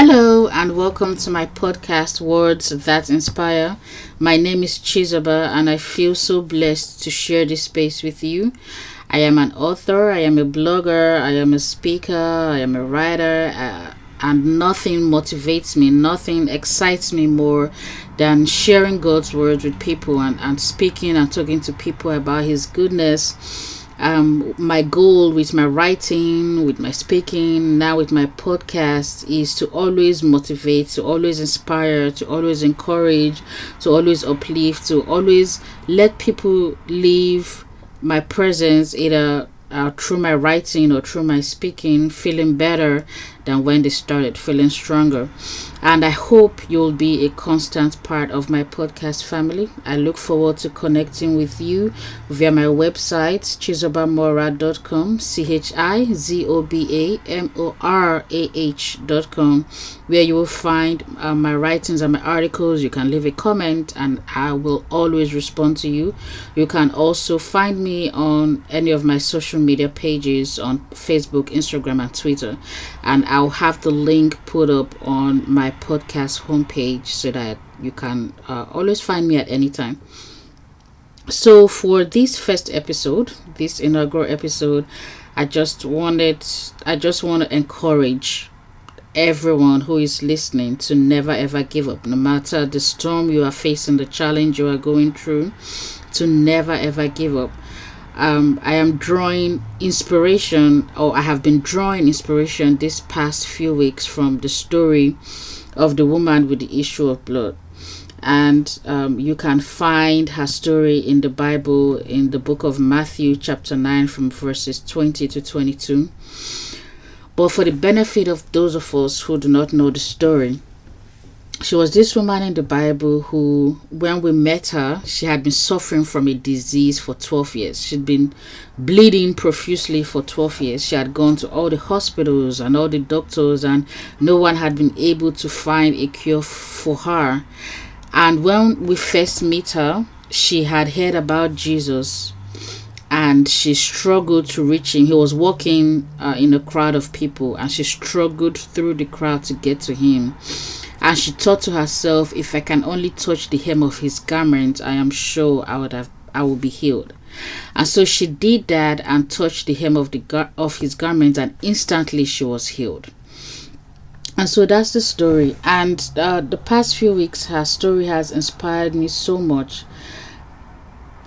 Hello and welcome to my podcast Words That Inspire. My name is Chizoba and I feel so blessed to share this space with you. I am an author, I am a blogger, I am a speaker, I am a writer, uh, and nothing motivates me, nothing excites me more than sharing God's words with people and, and speaking and talking to people about His goodness um, my goal with my writing, with my speaking, now with my podcast is to always motivate, to always inspire, to always encourage, to always uplift, to always let people leave my presence either uh, through my writing or through my speaking feeling better than when they started, feeling stronger. And I hope you'll be a constant part of my podcast family. I look forward to connecting with you via my website, chizobamorah.com, C H I Z O B A M O R A H.com, where you will find uh, my writings and my articles. You can leave a comment, and I will always respond to you. You can also find me on any of my social media pages on Facebook, Instagram, and Twitter. And I'll have the link put up on my podcast homepage so that you can uh, always find me at any time. So, for this first episode, this inaugural episode, I just wanted, I just want to encourage everyone who is listening to never ever give up, no matter the storm you are facing, the challenge you are going through, to never ever give up. Um, I am drawing inspiration, or I have been drawing inspiration this past few weeks from the story of the woman with the issue of blood. And um, you can find her story in the Bible in the book of Matthew, chapter 9, from verses 20 to 22. But for the benefit of those of us who do not know the story, she was this woman in the Bible who, when we met her, she had been suffering from a disease for 12 years. She'd been bleeding profusely for 12 years. She had gone to all the hospitals and all the doctors, and no one had been able to find a cure for her. And when we first met her, she had heard about Jesus and she struggled to reach him. He was walking uh, in a crowd of people, and she struggled through the crowd to get to him and she thought to herself, If I can only touch the hem of his garment, I am sure I would have I will be healed. And so she did that and touched the hem of the of his garment, and instantly she was healed. And so that's the story. And uh, the past few weeks, her story has inspired me so much.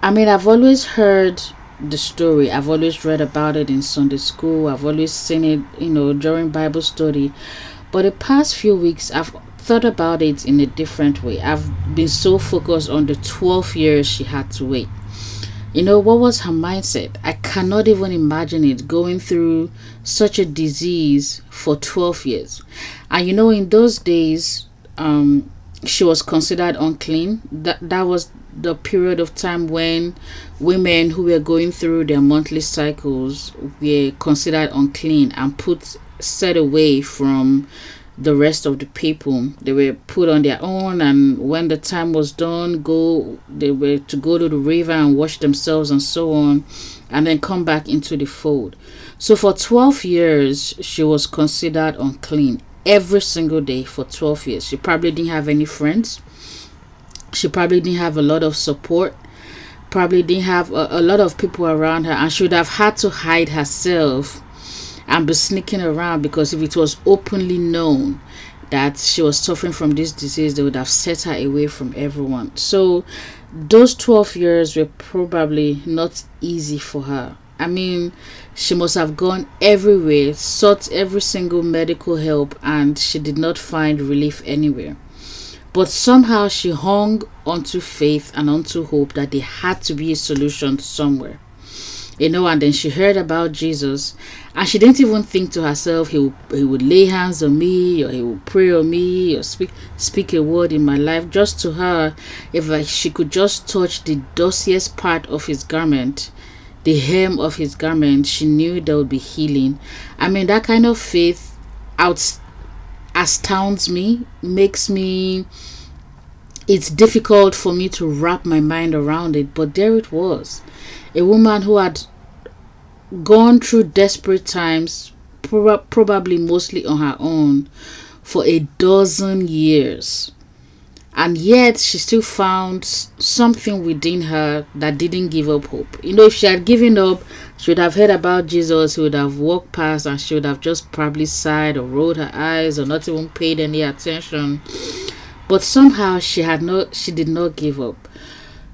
I mean, I've always heard the story. I've always read about it in Sunday school. I've always seen it, you know, during Bible study. But the past few weeks, I've thought about it in a different way. I've been so focused on the 12 years she had to wait. You know, what was her mindset? I cannot even imagine it going through such a disease for 12 years. And you know, in those days, um, she was considered unclean. That, that was the period of time when women who were going through their monthly cycles were considered unclean and put set away from the rest of the people. They were put on their own, and when the time was done, go they were to go to the river and wash themselves and so on, and then come back into the fold. So for 12 years, she was considered unclean every single day for 12 years. She probably didn't have any friends. She probably didn't have a lot of support. Probably didn't have a, a lot of people around her, and should have had to hide herself and be sneaking around because if it was openly known that she was suffering from this disease, they would have set her away from everyone. So, those 12 years were probably not easy for her. I mean, she must have gone everywhere, sought every single medical help, and she did not find relief anywhere. But somehow she hung onto faith and onto hope that there had to be a solution somewhere you know, and then she heard about Jesus, and she didn't even think to herself, he would, he would lay hands on me, or he would pray on me, or speak speak a word in my life. Just to her, if she could just touch the dossiest part of his garment, the hem of his garment, she knew there would be healing. I mean, that kind of faith out astounds me, makes me it's difficult for me to wrap my mind around it, but there it was. A woman who had gone through desperate times, prob- probably mostly on her own, for a dozen years. And yet, she still found something within her that didn't give up hope. You know, if she had given up, she would have heard about Jesus, she would have walked past, and she would have just probably sighed or rolled her eyes or not even paid any attention. But somehow she had not, she did not give up.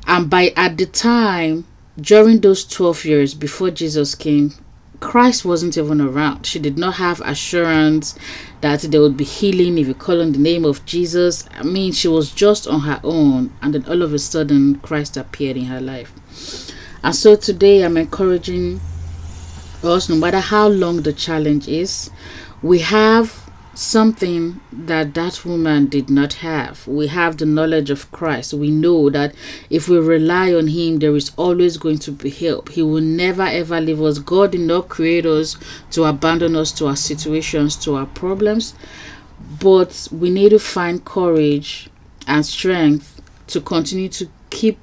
And by at the time, during those 12 years before Jesus came, Christ wasn't even around. She did not have assurance that there would be healing if you call on the name of Jesus. I mean, she was just on her own, and then all of a sudden, Christ appeared in her life. And so today, I'm encouraging us, no matter how long the challenge is, we have something that that woman did not have. We have the knowledge of Christ. We know that if we rely on Him, there is always going to be help. He will never ever leave us. God did not create us to abandon us to our situations, to our problems, but we need to find courage and strength to continue to keep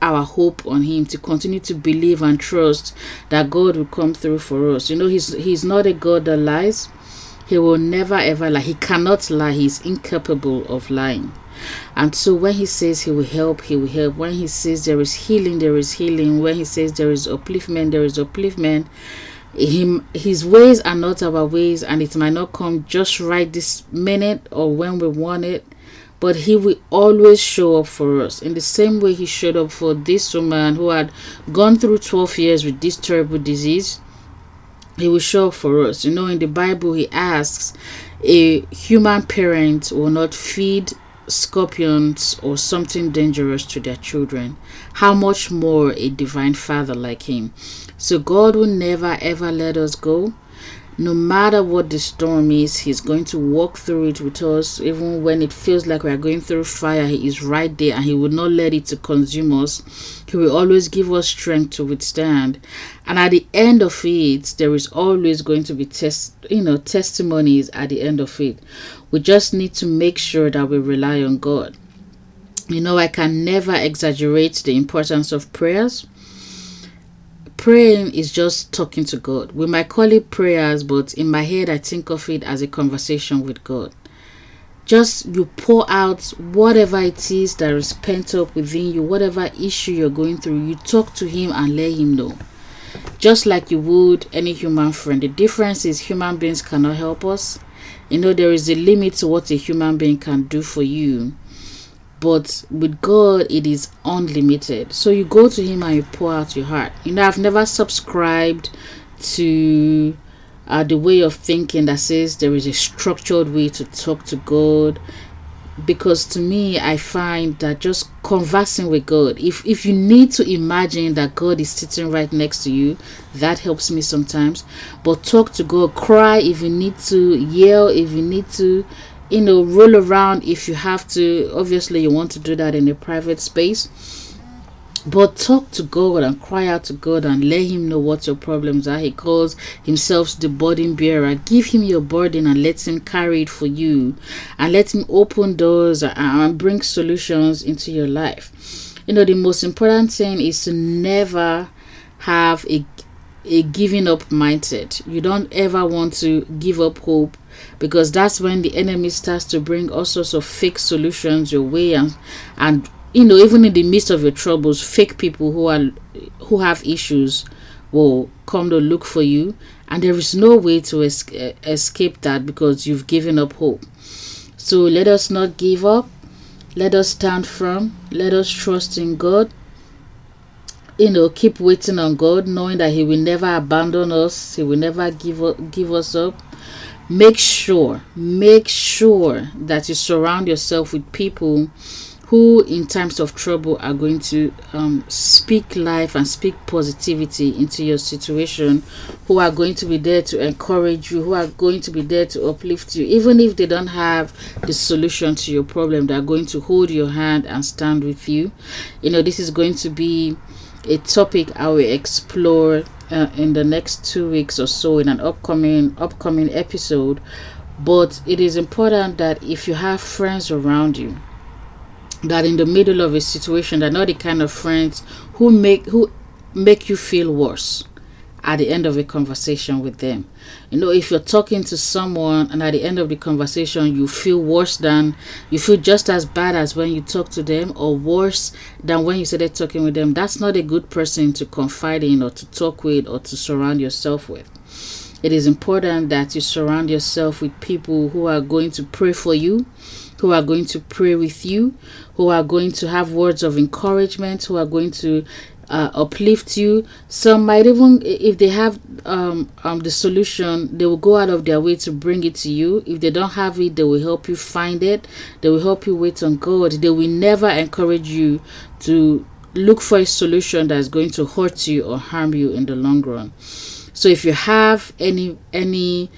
our hope on him to continue to believe and trust that God will come through for us. You know, he's he's not a God that lies. He will never ever lie. He cannot lie. He is incapable of lying. And so when he says he will help, he will help. When he says there is healing, there is healing. When he says there is upliftment, there is upliftment. Him, his ways are not our ways, and it might not come just right this minute or when we want it. But he will always show up for us in the same way he showed up for this woman who had gone through 12 years with this terrible disease he will show for us. You know, in the Bible, he asks, a human parent will not feed scorpions or something dangerous to their children. How much more a divine father like him? So, God will never ever let us go no matter what the storm is, He's going to walk through it with us. Even when it feels like we are going through fire, He is right there and He will not let it to consume us. He will always give us strength to withstand. And at the end of it, there is always going to be test, you know, testimonies at the end of it. We just need to make sure that we rely on God. You know, I can never exaggerate the importance of prayers praying is just talking to God. We might call it prayers, but in my head, I think of it as a conversation with God. Just you pour out whatever it is that is pent up within you, whatever issue you're going through, you talk to Him and let Him know. Just like you would any human friend. The difference is human beings cannot help us. You know, there is a limit to what a human being can do for you but with God it is unlimited. So you go to Him and you pour out your heart. You know, I've never subscribed to uh, the way of thinking that says there is a structured way to talk to God because to me i find that just conversing with god if if you need to imagine that god is sitting right next to you that helps me sometimes but talk to god cry if you need to yell if you need to you know roll around if you have to obviously you want to do that in a private space but talk to God and cry out to God and let Him know what your problems are. He calls Himself the burden bearer. Give Him your burden and let Him carry it for you. And let Him open doors and bring solutions into your life. You know, the most important thing is to never have a a giving up mindset. You don't ever want to give up hope because that's when the enemy starts to bring all sorts of fake solutions your way and and you know even in the midst of your troubles fake people who are who have issues will come to look for you. And there is no way to es- eh, escape that because you've given up hope. So let us not give up. Let us stand firm. Let us trust in god. You know keep waiting on god knowing that he will never abandon us. He will never give up, give us up make sure make sure that you surround yourself with people who in times of trouble are going to um, speak life and speak positivity into your situation who are going to be there to encourage you who are going to be there to uplift you even if they don't have the solution to your problem they are going to hold your hand and stand with you. You know this is going to be a topic i will explore uh, in the next two weeks or so in an upcoming upcoming episode but it is important that if you have friends around you that in the middle of a situation they're not the kind of friends who make who make you feel worse at the end of a conversation with them. You know, if you're talking to someone and at the end of the conversation you feel worse than you feel just as bad as when you talk to them or worse than when you started talking with them, that's not a good person to confide in or to talk with or to surround yourself with. It is important that you surround yourself with people who are going to pray for you, who are going to pray with you, who are going to have words of encouragement, who are going to uh, uplift you. Some might even, if they have um, um, the solution, they will go out of their way to bring it to you. If they don't have it, they will help you find it. They will help you wait on God. They will never encourage you to look for a solution that is going to hurt you or harm you in the long run. So if you have any any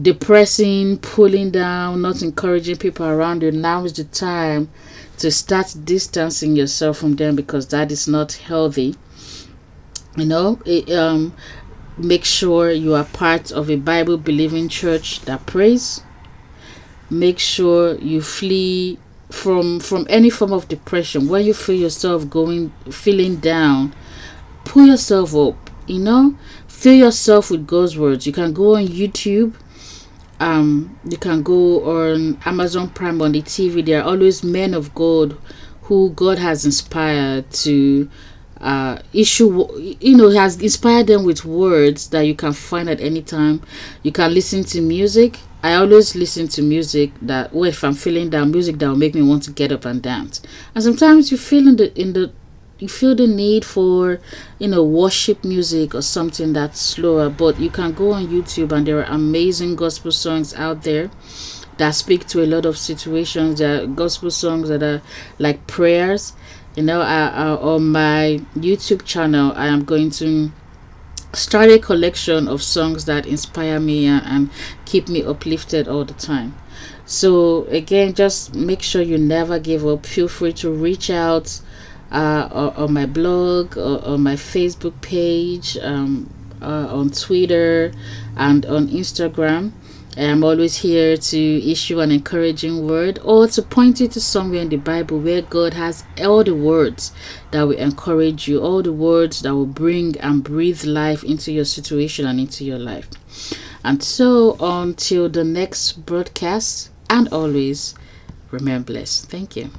depressing, pulling down, not encouraging people around you, now is the time to start distancing yourself from them because that is not healthy. You know, it, um, make sure you are part of a Bible believing church that prays. Make sure you flee from from any form of depression. When you feel yourself going feeling down, pull yourself up. You know, fill yourself with God's words. You can go on YouTube um, you can go on Amazon Prime on the TV. There are always men of God who God has inspired to uh, issue, you know, has inspired them with words that you can find at any time. You can listen to music. I always listen to music that, well, if I'm feeling down, music that will make me want to get up and dance. And sometimes you feel in the in the you feel the need for you know worship music or something that's slower but you can go on youtube and there are amazing gospel songs out there that speak to a lot of situations there are gospel songs that are like prayers you know I, I, on my youtube channel i am going to start a collection of songs that inspire me and, and keep me uplifted all the time so again just make sure you never give up feel free to reach out uh, on my blog, or on my Facebook page, um, uh, on Twitter, and on Instagram. I'm always here to issue an encouraging word or to point you to somewhere in the Bible where God has all the words that will encourage you, all the words that will bring and breathe life into your situation and into your life. And so, until the next broadcast, and always remain blessed. Thank you.